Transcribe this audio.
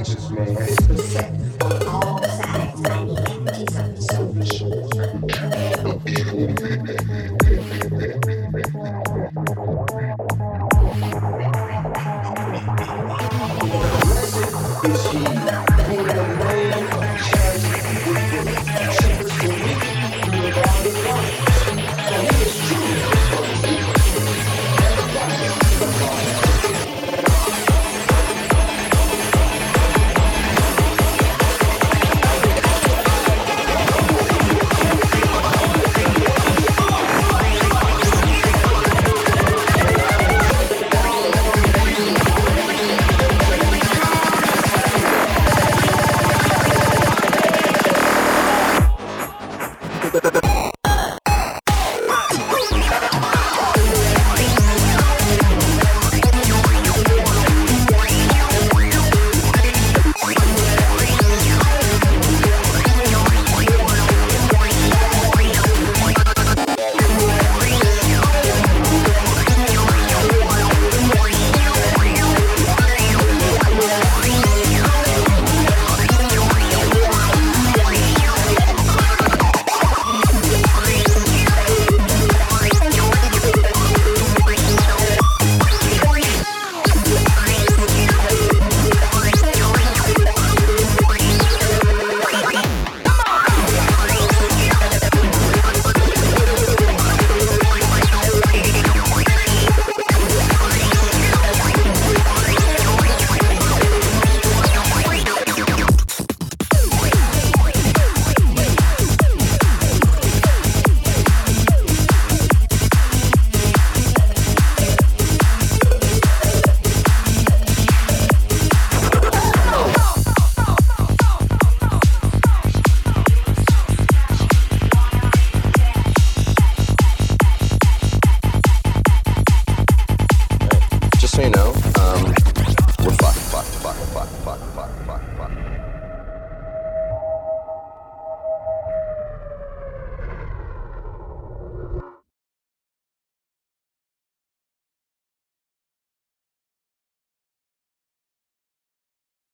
righteous man.